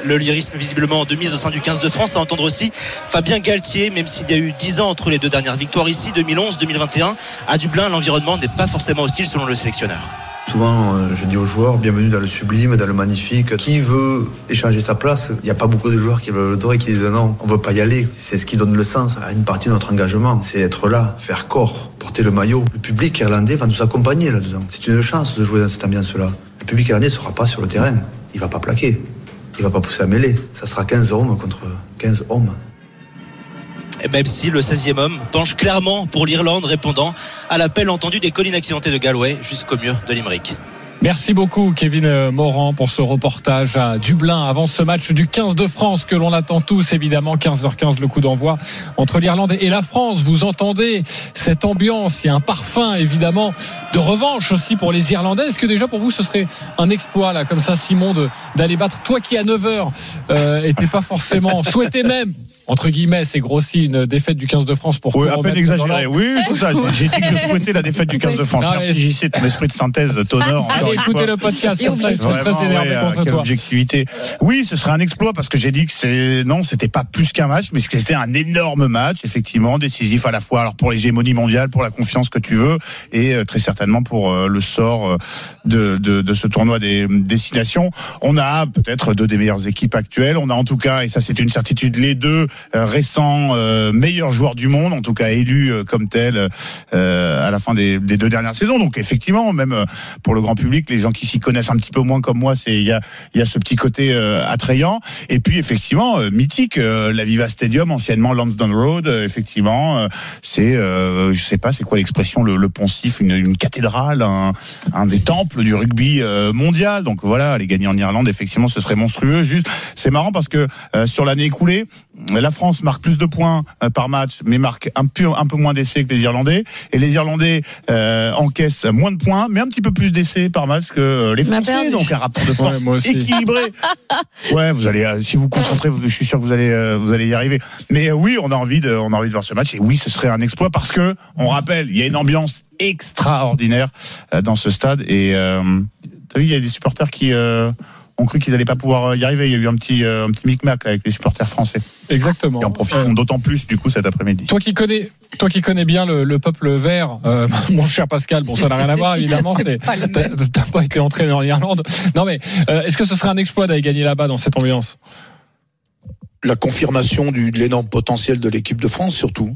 [SPEAKER 16] le lyrisme visiblement de mise au sein du 15 de France. À entendre aussi Fabien Galtier, même s'il y a eu 10 ans entre les deux dernières victoires ici, 2011-2021, à Dublin, l'environnement n'est pas forcément hostile selon le sélectionneur.
[SPEAKER 22] Souvent, euh, je dis aux joueurs, bienvenue dans le sublime, dans le magnifique. Qui veut échanger sa place? Il n'y a pas beaucoup de joueurs qui veulent le tour et qui disent non, on ne veut pas y aller. C'est ce qui donne le sens à une partie de notre engagement. C'est être là, faire corps, porter le maillot. Le public irlandais va nous accompagner là-dedans. C'est une chance de jouer dans cette ambiance-là. Le public irlandais ne sera pas sur le terrain. Il ne va pas plaquer. Il ne va pas pousser à mêler. Ça sera 15 hommes contre 15 hommes.
[SPEAKER 16] Et même si le 16e homme penche clairement pour l'Irlande, répondant à l'appel entendu des collines accidentées de Galway jusqu'au mur de Limerick.
[SPEAKER 3] Merci beaucoup Kevin Morand pour ce reportage à Dublin avant ce match du 15 de France que l'on attend tous évidemment 15h15 le coup d'envoi entre l'Irlande et la France. Vous entendez cette ambiance, il y a un parfum évidemment de revanche aussi pour les Irlandais. Est-ce que déjà pour vous ce serait un exploit là comme ça Simon d'aller battre toi qui à 9h euh, pas forcément souhaité même entre guillemets, c'est grossi une défaite du 15 de France pour
[SPEAKER 11] oui, à peine exagéré. Oui, c'est ça. J'ai dit que je souhaitais la défaite du 15 de France. Non, Merci JC, ton esprit de synthèse, de tonnerre.
[SPEAKER 3] Allez, écoutez le podcast. Comme ça,
[SPEAKER 11] ouais,
[SPEAKER 3] contre
[SPEAKER 11] quelle
[SPEAKER 3] toi.
[SPEAKER 11] objectivité. Oui, ce serait un exploit parce que j'ai dit que c'est non, c'était pas plus qu'un match, mais c'était un énorme match, effectivement, décisif à la fois alors pour l'hégémonie mondiale, pour la confiance que tu veux, et euh, très certainement pour euh, le sort euh, de, de, de, ce tournoi des destinations. On a peut-être deux des meilleures équipes actuelles. On a en tout cas, et ça c'est une certitude, les deux euh, récents euh, meilleurs joueurs du monde, en tout cas élus euh, comme euh, à la fin des, des, deux dernières saisons. Donc effectivement, même pour le grand public, les gens qui s'y connaissent un petit peu moins comme moi, c'est il y a y a ce petit côté attrayant. Et puis effectivement mythique, la Viva Stadium, anciennement Lansdowne Road, effectivement, c'est euh, je sais pas c'est quoi l'expression, le, le poncif, une, une cathédrale, un, un des temples du rugby mondial. Donc voilà, aller gagner en Irlande, effectivement, ce serait monstrueux. Juste, c'est marrant parce que euh, sur l'année écoulée, la France marque plus de points euh, par match, mais marque un peu, un peu moins d'essais que les Irlandais. Et les Irlandais euh, encaissent moins de points, mais un petit peu plus d'essais par match que euh, les Français. Donc un rapport de force
[SPEAKER 3] Ouais,
[SPEAKER 11] équilibré. Ouais, vous allez, euh, si vous vous concentrez, je suis sûr que vous allez, euh, vous allez y arriver. Mais euh, oui, on a envie de, on a envie de voir ce match. Et oui, ce serait un exploit parce que, on rappelle, il y a une ambiance extraordinaire euh, dans ce stade. Et euh, t'as vu, il y a des supporters qui euh, ont cru qu'ils n'allaient pas pouvoir y arriver. Il y a eu un petit, euh, un petit micmac avec les supporters français.
[SPEAKER 3] Exactement.
[SPEAKER 11] Et en profiteront d'autant plus du coup cet après-midi.
[SPEAKER 3] Toi qui connais, toi qui connais bien le, le peuple vert, euh, mon cher Pascal, bon ça n'a rien à voir évidemment, t'as t'as pas été entraîné en Irlande. Non mais euh, est-ce que ce serait un exploit d'aller gagner là-bas dans cette ambiance?
[SPEAKER 14] La confirmation du, de l'énorme potentiel de l'équipe de France surtout.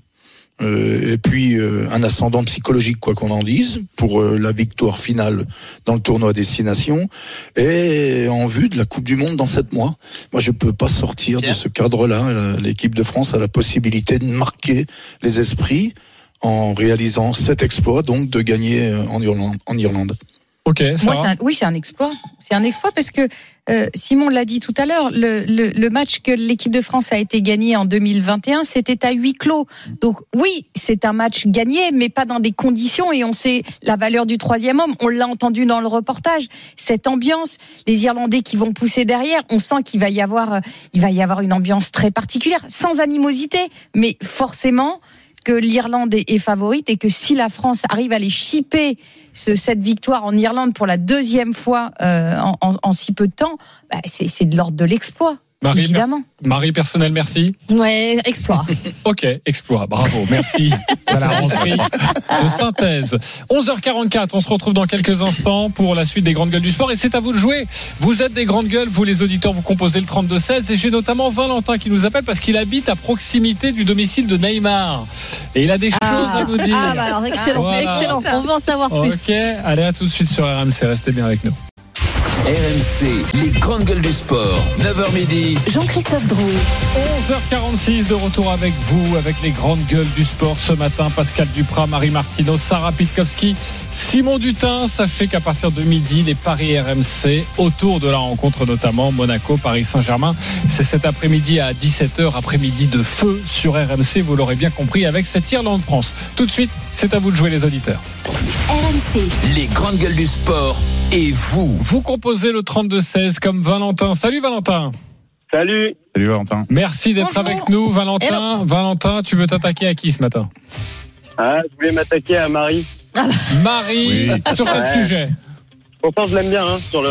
[SPEAKER 14] Euh, et puis euh, un ascendant psychologique, quoi qu'on en dise, pour euh, la victoire finale dans le tournoi Destination et en vue de la Coupe du Monde dans sept mois. Moi, je peux pas sortir de ce cadre-là. L'équipe de France a la possibilité de marquer les esprits en réalisant cet exploit, donc de gagner en Irlande. En Irlande.
[SPEAKER 3] Ok,
[SPEAKER 9] Moi, c'est un- oui, c'est un exploit. C'est un exploit parce que euh, Simon l'a dit tout à l'heure, le, match que l'équipe de France a été gagné en 2021, c'était à huis clos. Donc oui, c'est un match gagné, mais pas dans des conditions. Et on sait la valeur du troisième homme. On l'a entendu dans le reportage. Cette ambiance, les Irlandais qui vont pousser derrière, on sent qu'il va y avoir, euh, une ambiance très particulière, sans animosité, mais forcément que l'Irlande est favorite et que si la France arrive à les chipper ce- cette victoire en Irlande pour la deuxième fois euh, en, en- si peu de temps, bah, c'est c'est de l'ordre de l'exploit.
[SPEAKER 3] Marie,
[SPEAKER 9] évidemment.
[SPEAKER 3] Marie, personnel, merci.
[SPEAKER 10] Ouais, exploit.
[SPEAKER 3] Ok, exploit, bravo, merci. Voilà, esprit de synthèse. 11h44, on se retrouve dans quelques instants pour la suite des grandes gueules du sport et c'est à vous de jouer. Vous êtes des grandes gueules, vous les auditeurs, vous composez le 32-16 et j'ai notamment Valentin qui nous appelle parce qu'il habite à proximité du domicile de Neymar et il a des choses à nous dire.
[SPEAKER 10] Ah, bah alors, excellent,
[SPEAKER 3] Voilà.
[SPEAKER 10] excellent. On veut en savoir plus.
[SPEAKER 3] Ok, allez à tout de suite sur RMC, restez bien avec nous.
[SPEAKER 2] RMC, les grandes gueules du sport. 9h midi.
[SPEAKER 1] Jean-Christophe Drouet.
[SPEAKER 3] 11h46 de retour avec vous, avec les grandes gueules du sport ce matin. Pascal Duprat, Marie Martino, Sarah Pitkowski, Simon Dutin. Sachez qu'à partir de midi, les paris RMC autour de la rencontre, notamment Monaco, Paris Saint-Germain. C'est cet après-midi à 17h, après-midi de feu sur RMC. Vous l'aurez bien compris avec cette Irlande-France. Tout de suite, c'est à vous de jouer les auditeurs.
[SPEAKER 1] RMC.
[SPEAKER 2] Les grandes gueules du sport. Et vous
[SPEAKER 3] Vous composez le 32-16 comme Valentin. Salut Valentin.
[SPEAKER 23] Salut.
[SPEAKER 11] Salut Valentin.
[SPEAKER 3] Merci d'être avec nous, Valentin. Valentin, tu veux t'attaquer à qui ce matin?
[SPEAKER 23] Ah, je voulais m'attaquer à Marie.
[SPEAKER 3] Marie, sur quel
[SPEAKER 23] Ouais.
[SPEAKER 3] sujet?
[SPEAKER 23] Pourtant, je l'aime bien hein, sur le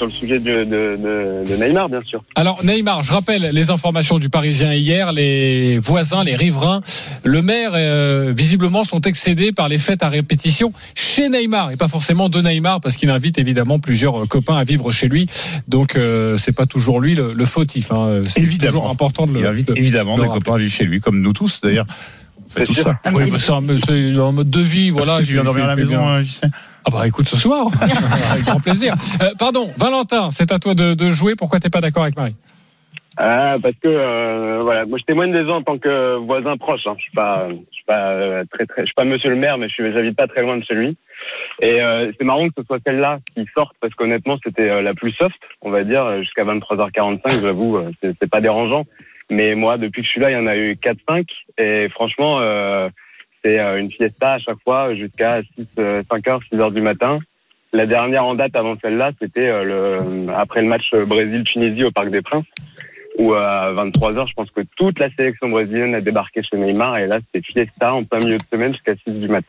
[SPEAKER 23] sur le sujet de, de, de, de Neymar, bien sûr.
[SPEAKER 3] Alors Neymar, je rappelle les informations du Parisien hier, les voisins, les riverains, le maire, euh, visiblement sont excédés par les fêtes à répétition chez Neymar et pas forcément de Neymar parce qu'il invite évidemment plusieurs euh, copains à vivre chez lui. Donc euh, c'est pas toujours lui le, le fautif. Hein. C'est
[SPEAKER 11] Évidemment.
[SPEAKER 3] toujours important de le.
[SPEAKER 11] Il invite
[SPEAKER 3] de-
[SPEAKER 11] évidemment
[SPEAKER 3] de
[SPEAKER 11] des copains à vivre chez lui, comme nous tous d'ailleurs. Fait
[SPEAKER 23] C'est
[SPEAKER 11] tout
[SPEAKER 23] sûr.
[SPEAKER 11] ça.
[SPEAKER 3] Oui, bah, c'est un, c'est un mode de vie, voilà.
[SPEAKER 11] Tu viens dormir à la maison, hein, j'y sais.
[SPEAKER 3] Ah bah écoute ce soir, avec grand plaisir. Euh, pardon, Valentin, c'est à toi de, de jouer. Pourquoi t'es pas d'accord avec Marie?
[SPEAKER 23] Ah, parce que euh, voilà, moi je témoigne des gens en tant que voisin proche. Hein. Je suis pas, je suis pas euh, très très, je suis pas Monsieur le Maire, mais je suis, j'habite pas très loin de chez lui. Et euh, c'est marrant que ce soit celle-là qui sorte parce qu'honnêtement c'était euh, la plus soft, on va dire, jusqu'à 23h45. J'avoue, euh, c'est pas dérangeant. Mais moi, depuis que je suis là, il y en a eu 4-5 et franchement, euh, c'est euh, une fiesta à chaque fois jusqu'à 6, euh, 5 heures, 6 heures du matin. La dernière en date avant celle-là, c'était euh, le après le match euh, Brésil-Tunisie au Parc des Princes, où euh, à 23 heures, je pense que toute la sélection brésilienne a débarqué chez Neymar, et là, c'était fiesta en plein milieu de semaine jusqu'à 6 du matin.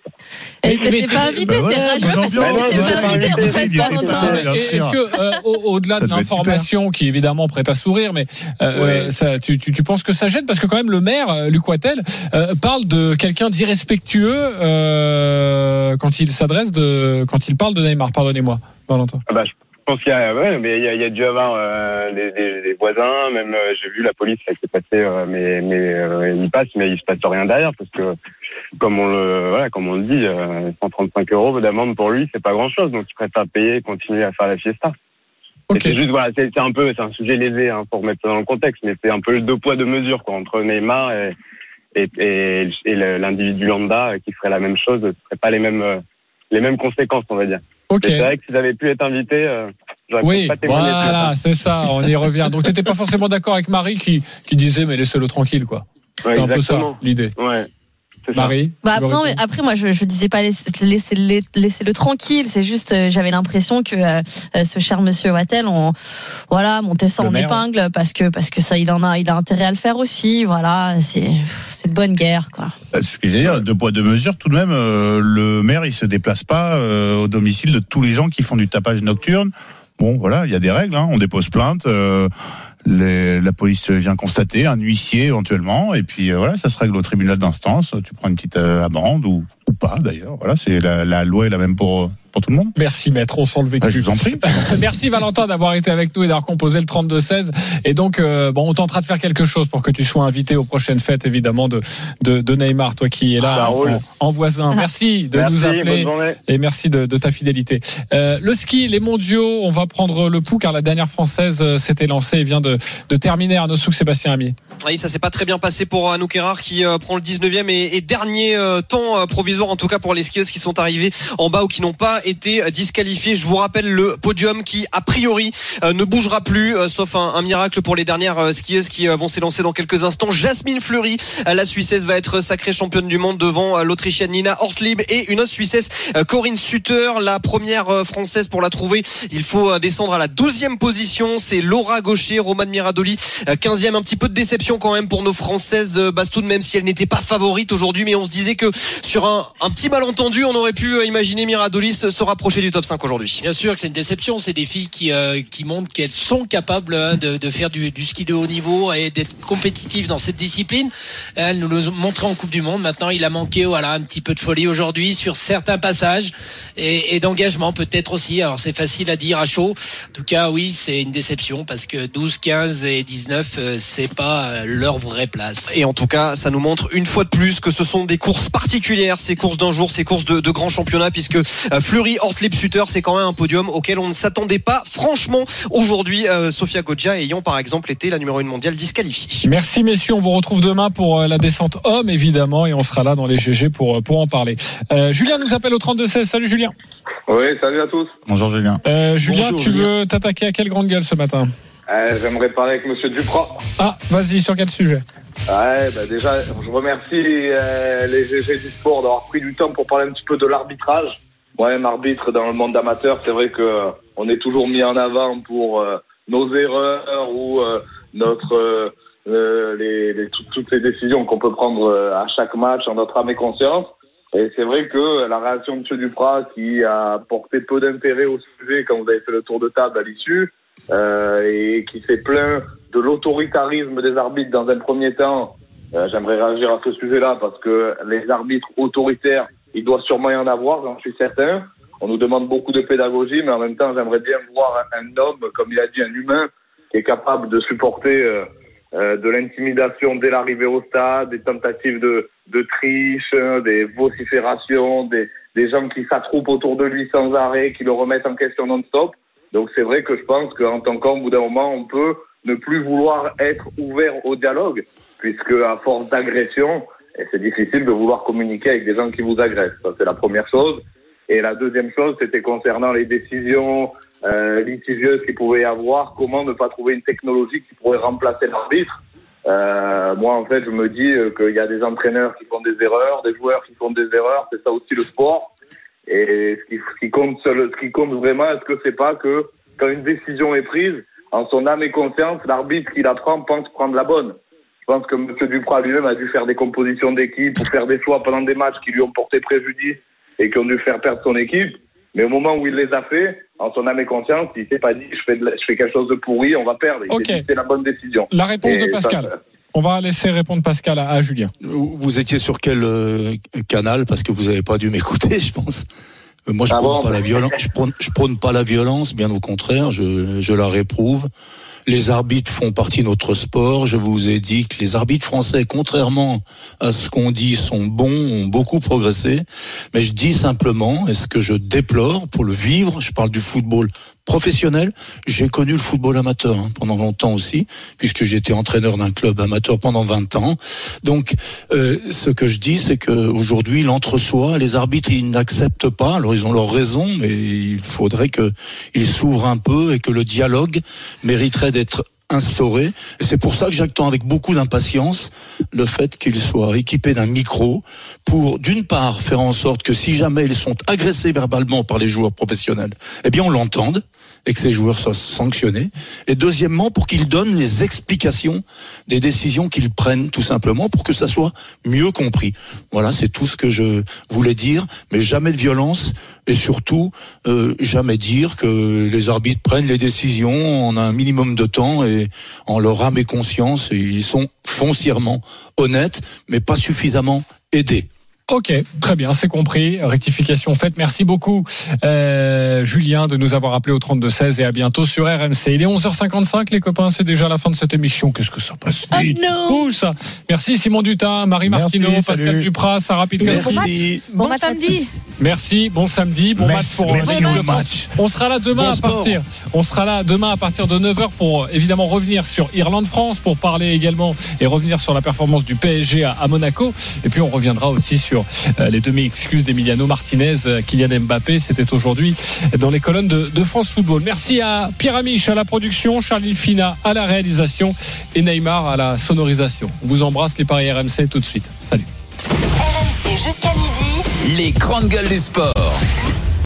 [SPEAKER 10] Et t'étais
[SPEAKER 3] c'est-
[SPEAKER 10] pas invité,
[SPEAKER 11] bah
[SPEAKER 10] t'es rageux parce que t'étais pas invité en fait, Valentin.
[SPEAKER 3] Est-ce que, euh, au- au-delà de l'information qui évidemment prête à sourire, mais euh,
[SPEAKER 23] Ouais.
[SPEAKER 3] ça, tu, tu, tu penses que ça gêne? Parce que quand même le maire euh, Luc Wattel euh, parle de quelqu'un d'irrespectueux euh, quand il s'adresse de quand il parle de Neymar. Pardonnez-moi, Valentin.
[SPEAKER 23] Ah bah, je pense qu'il y a, ouais, mais il y a, il y a dû avoir euh, des, des- des voisins, même euh, j'ai vu la police qui s'est passée, euh, mais mais euh, il passe, mais il se passe rien derrière parce que comme on le voilà, comme on le dit, euh, 135 euros d'amende pour lui, c'est pas grand chose, donc il préfère payer et continuer à faire la fiesta. C'est juste voilà, c'est un peu, c'est un sujet léger hein, pour mettre ça dans le contexte, mais c'est un peu le deux poids deux mesures quoi entre Neymar et et, et, et l'individu lambda euh, qui ferait la même chose, ce serait pas les mêmes euh, les mêmes conséquences, on va dire.
[SPEAKER 3] Ok.
[SPEAKER 23] Mais C'est vrai que si j'avais pu être invité, euh,
[SPEAKER 3] Oui,
[SPEAKER 23] pas
[SPEAKER 3] voilà, c'est ça. On y revient. Donc t'étais pas forcément d'accord avec Marie qui qui disait mais laissez-le tranquille quoi.
[SPEAKER 23] Ouais,
[SPEAKER 3] c'est un peu ça l'idée.
[SPEAKER 23] Ouais.
[SPEAKER 3] Marie.
[SPEAKER 10] Bah non, mais après moi je, je disais pas laisser, laisser, laisser le tranquille, c'est juste euh, j'avais l'impression que euh, euh, ce cher monsieur Wattel on voilà montait ça
[SPEAKER 3] Le
[SPEAKER 10] en
[SPEAKER 3] maire.
[SPEAKER 10] épingle parce que parce que ça il en a il a intérêt à le faire aussi voilà c'est c'est de bonne guerre quoi.
[SPEAKER 11] Ce que j'allais dire, deux poids, deux mesures, tout de même, euh, le maire, il se déplace pas euh, au domicile de tous les gens qui font du tapage nocturne. Bon, voilà, il y a des règles, hein, on dépose plainte, euh, la police vient constater, un huissier éventuellement, et puis euh, voilà, ça se règle au tribunal d'instance, tu prends une petite euh, amende, ou, ou pas d'ailleurs, voilà, c'est la, la loi est la même pour, pour tout le monde.
[SPEAKER 3] Merci maître, on sent le vécu.
[SPEAKER 11] Ah, je vous en prie.
[SPEAKER 3] Merci Valentin d'avoir été avec nous et d'avoir composé le 32-16. Et donc, euh, bon, on tentera de faire quelque chose pour que tu sois invité aux prochaines fêtes, évidemment, de, de, de Neymar, toi qui es là en, en voisin. Merci de
[SPEAKER 23] Merci,
[SPEAKER 3] nous appeler et merci de, de ta fidélité. Euh, le ski, les mondiaux, on va prendre le pouls car la dernière française euh, s'était lancée et vient de, de terminer Arnaud Souk, Sébastien Amier.
[SPEAKER 4] Oui, ça s'est pas très bien passé pour Anouk Errard qui euh, prend le 19e et, et dernier euh, temps euh, provisoire en tout cas pour les skieuses qui sont arrivées en bas ou qui n'ont pas été disqualifiées. Je vous rappelle le podium qui a priori euh, ne bougera plus, euh, sauf un, miracle pour les dernières euh, skieuses qui vont s'élancer dans quelques instants. Jasmine Fleury, la Suissesse, va être sacrée championne du monde devant l'Autrichienne Nina Ortlieb et une autre Suissesse, Corinne Sutter, la première française pour la trouver. Il faut descendre à la 12e position. C'est Laura Gaucher, Roman Miradoli, 15e. Un petit peu de déception quand même pour nos Françaises Bastoun, même si elle n'était pas favorite aujourd'hui. Mais on se disait que sur un, un petit malentendu, on aurait pu imaginer Miradolis se rapprocher du top 5 aujourd'hui.
[SPEAKER 15] Bien sûr que c'est une déception. C'est des filles qui, euh, qui montrent qu'elles sont capables hein, de, de, faire du, du, ski de haut niveau et d'être compétitives dans cette discipline. Elles nous le montraient en Coupe du Monde. Maintenant, il a manqué voilà, un petit peu de folie aujourd'hui sur certains passages et, et d'engagement peut-être aussi. Alors c'est facile à dire à chaud. En tout cas, oui, c'est une déception parce que 12, 15 et 19, euh, c'est pas euh, leur vraie place.
[SPEAKER 4] Et en tout cas, ça nous montre une fois de plus que ce sont des courses particulières, ces courses d'un jour, ces courses de, de grands championnats, puisque Fleury, Hortlip, Sutter, c'est quand même un podium auquel on ne s'attendait pas. Franchement, aujourd'hui, euh, Sofia Goggia ayant par exemple été la numéro 1 mondiale disqualifiée.
[SPEAKER 3] Merci messieurs, on vous retrouve demain pour euh, la descente homme évidemment et on sera là dans les GG pour, euh, pour en parler. Euh, Julien nous appelle au 32-16. Salut Julien.
[SPEAKER 24] Oui, salut à tous.
[SPEAKER 11] Bonjour Julien.
[SPEAKER 3] Euh, Julien, Bonjour, tu Julien. veux t'attaquer à quelle grande gueule ce matin?
[SPEAKER 24] Euh, J'aimerais parler avec Monsieur Duprat.
[SPEAKER 3] Ah, vas-y, sur quel sujet?
[SPEAKER 24] Ouais, bah déjà, je remercie euh, les GG du sport d'avoir pris du temps pour parler un petit peu de l'arbitrage. Moi-même arbitre dans le monde amateur, c'est vrai que euh, on est toujours mis en avant pour euh, nos erreurs ou euh, notre les, les, toutes, les décisions qu'on peut prendre à chaque match en notre âme et conscience. Et c'est vrai que la réaction de M. Duprat, qui a porté peu d'intérêt au sujet quand vous avez fait le tour de table à l'issue, euh, et qui s'est plaint de l'autoritarisme des arbitres dans un premier temps, euh, j'aimerais réagir à ce sujet-là parce que les arbitres autoritaires, il doit sûrement y en avoir, j'en suis certain. On nous demande beaucoup de pédagogie, mais en même temps, j'aimerais bien voir un homme, comme il a dit, un humain, qui est capable de supporter euh, euh, de l'intimidation dès l'arrivée au stade, des tentatives de, de triche, des vociférations, des, des gens qui s'attroupent autour de lui sans arrêt, qui le remettent en question non-stop. Donc c'est vrai que je pense qu'en tant qu'homme, au bout d'un moment, on peut ne plus vouloir être ouvert au dialogue, puisque à force d'agression, c'est difficile de vouloir communiquer avec des gens qui vous agressent. Ça, c'est la première chose. Et la deuxième chose, c'était concernant les décisions euh, litigieuses qu'il pouvait y avoir, comment ne pas trouver une technologie qui pourrait remplacer l'arbitre. Euh, moi, en fait, je me dis qu'il y a des entraîneurs qui font des erreurs, des joueurs qui font des erreurs, c'est ça aussi le sport. Et ce qui, ce qui compte, ce qui compte vraiment, est-ce que c'est pas que quand une décision est prise, en son âme et conscience, l'arbitre qui la prend pense prendre la bonne. Je pense que M. Duprat lui-même a dû faire des compositions d'équipe ou faire des choix pendant des matchs qui lui ont porté préjudice et qui ont dû faire perdre son équipe. Mais au moment où il les a fait, en son âme et conscience, il s'est pas dit je fais, de la, je fais quelque chose de pourri, on va perdre. Il
[SPEAKER 3] okay.
[SPEAKER 24] c'est la bonne décision.
[SPEAKER 3] La réponse et de Pascal. Ça, on va laisser répondre Pascal à, à Julien.
[SPEAKER 14] Vous étiez sur quel euh, canal? Parce que vous n'avez pas dû m'écouter, je pense. Moi, je
[SPEAKER 24] Ah
[SPEAKER 14] prône
[SPEAKER 24] bon
[SPEAKER 14] pas la violence. Je prône, je prône pas la violence, bien au contraire. Je, je la réprouve. Les arbitres font partie de notre sport. Je vous ai dit que les arbitres français, contrairement à ce qu'on dit, sont bons, ont beaucoup progressé. Mais je dis simplement, est-ce que je déplore pour le vivre Je parle du football professionnel. J'ai connu le football amateur hein, pendant longtemps aussi, puisque j'étais entraîneur d'un club amateur pendant 20 ans. Donc, euh, ce que je dis, c'est qu'aujourd'hui, l'entre-soi, les arbitres, ils n'acceptent pas. Alors, ils ont leur raison, mais il faudrait qu'ils s'ouvrent un peu et que le dialogue mériterait d'être instauré. Et c'est pour ça que j'attends avec beaucoup d'impatience le fait qu'ils soient équipés d'un micro pour, d'une part, faire en sorte que si jamais ils sont agressés verbalement par les joueurs professionnels, eh bien, on l'entende et que ces joueurs soient sanctionnés. Et deuxièmement, pour qu'ils donnent les explications des décisions qu'ils prennent, tout simplement, pour que ça soit mieux compris. Voilà, c'est tout ce que je voulais dire, mais jamais de violence et surtout euh, jamais dire que les arbitres prennent les décisions en un minimum de temps et en leur âme et conscience. Ils sont foncièrement honnêtes, mais pas suffisamment aidés.
[SPEAKER 3] Ok, très bien, c'est compris. Rectification faite. Merci beaucoup, euh, Julien, de nous avoir appelé au 32-16 et à bientôt sur RMC. Il est 11h55, les copains, c'est déjà la fin de cette émission. Qu'est-ce que ça passe vite Cool, ça. Merci Simon Dutin, Marie
[SPEAKER 11] Merci,
[SPEAKER 3] Martineau, Pascal
[SPEAKER 11] salut.
[SPEAKER 3] Duprat, Sarah Pitkas.
[SPEAKER 9] Bon match. Bon,
[SPEAKER 10] Bon
[SPEAKER 9] match samedi.
[SPEAKER 3] Merci, bon samedi, bon match pour de France. On sera là demain à partir. On sera là demain à partir de 9h pour évidemment revenir sur Irlande-France, pour parler également et revenir sur la performance du PSG à, Monaco. Et puis on reviendra aussi sur euh, les demi-excuses d'Emiliano Martinez, euh, Kylian Mbappé. C'était aujourd'hui dans les colonnes de, France Football. Merci à Pierre Amiche à la production, Charlie Fina à la réalisation et Neymar à la sonorisation. On vous embrasse les paris RMC tout de suite. Salut.
[SPEAKER 1] RMC jusqu'à midi.
[SPEAKER 2] Les grandes gueules du sport.